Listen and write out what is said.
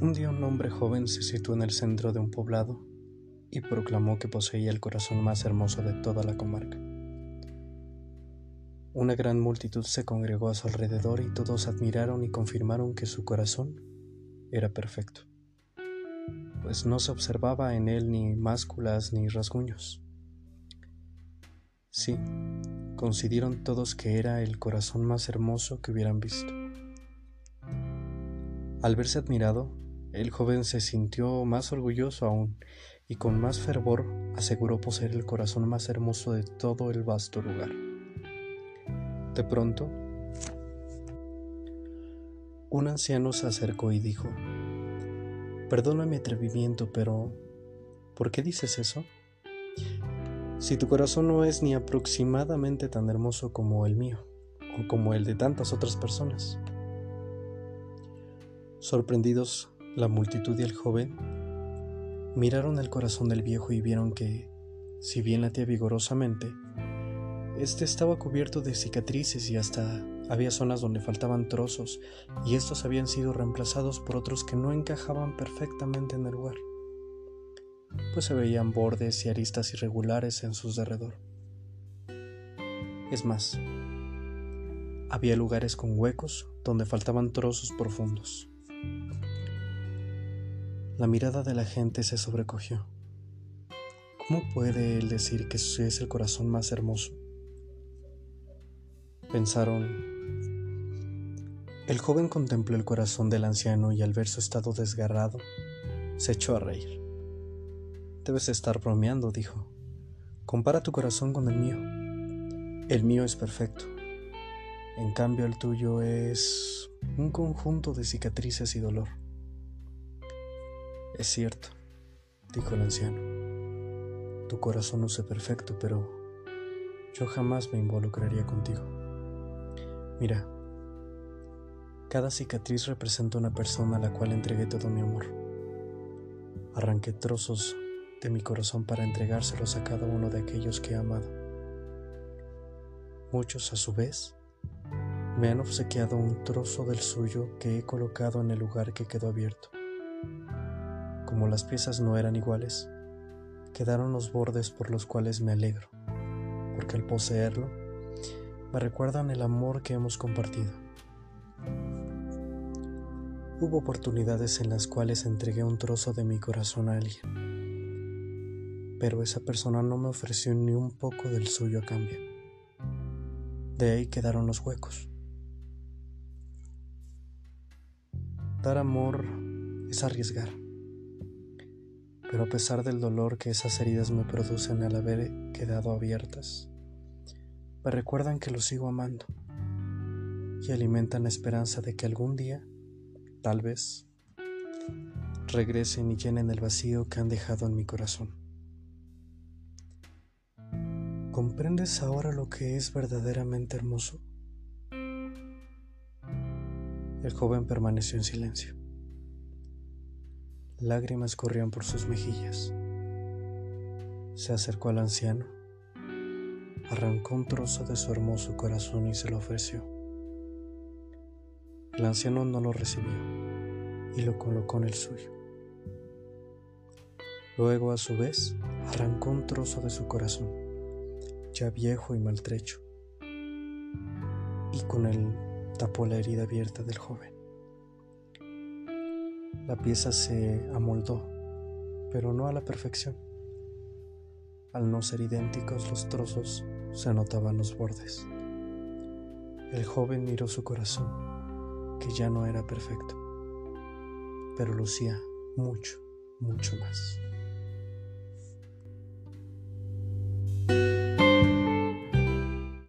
Un día un hombre joven se situó en el centro de un poblado y proclamó que poseía el corazón más hermoso de toda la comarca. Una gran multitud se congregó a su alrededor y todos admiraron y confirmaron que su corazón era perfecto, pues no se observaba en él ni másculas ni rasguños. Sí, coincidieron todos que era el corazón más hermoso que hubieran visto. Al verse admirado, el joven se sintió más orgulloso aún y con más fervor aseguró poseer el corazón más hermoso de todo el vasto lugar. De pronto, un anciano se acercó y dijo, Perdona mi atrevimiento, pero ¿por qué dices eso? Si tu corazón no es ni aproximadamente tan hermoso como el mío, o como el de tantas otras personas. Sorprendidos, la multitud y el joven miraron el corazón del viejo y vieron que, si bien latía vigorosamente, este estaba cubierto de cicatrices y hasta había zonas donde faltaban trozos y estos habían sido reemplazados por otros que no encajaban perfectamente en el lugar, pues se veían bordes y aristas irregulares en sus derredor. Es más, había lugares con huecos donde faltaban trozos profundos. La mirada de la gente se sobrecogió. ¿Cómo puede él decir que es el corazón más hermoso? Pensaron. El joven contempló el corazón del anciano y al ver su estado desgarrado, se echó a reír. Debes estar bromeando, dijo. Compara tu corazón con el mío. El mío es perfecto. En cambio el tuyo es un conjunto de cicatrices y dolor. Es cierto, dijo el anciano. Tu corazón no es perfecto, pero yo jamás me involucraría contigo. Mira, cada cicatriz representa una persona a la cual entregué todo mi amor. Arranqué trozos de mi corazón para entregárselos a cada uno de aquellos que he amado. Muchos, a su vez, me han obsequiado un trozo del suyo que he colocado en el lugar que quedó abierto. Como las piezas no eran iguales, quedaron los bordes por los cuales me alegro, porque al poseerlo, me recuerdan el amor que hemos compartido. Hubo oportunidades en las cuales entregué un trozo de mi corazón a alguien, pero esa persona no me ofreció ni un poco del suyo a cambio. De ahí quedaron los huecos. Dar amor es arriesgar pero a pesar del dolor que esas heridas me producen al haber quedado abiertas, me recuerdan que lo sigo amando y alimentan la esperanza de que algún día, tal vez, regresen y llenen el vacío que han dejado en mi corazón. ¿Comprendes ahora lo que es verdaderamente hermoso? El joven permaneció en silencio. Lágrimas corrían por sus mejillas. Se acercó al anciano, arrancó un trozo de su hermoso corazón y se lo ofreció. El anciano no lo recibió y lo colocó en el suyo. Luego, a su vez, arrancó un trozo de su corazón, ya viejo y maltrecho, y con él tapó la herida abierta del joven. La pieza se amoldó, pero no a la perfección. Al no ser idénticos los trozos, se notaban los bordes. El joven miró su corazón, que ya no era perfecto, pero lucía mucho, mucho más.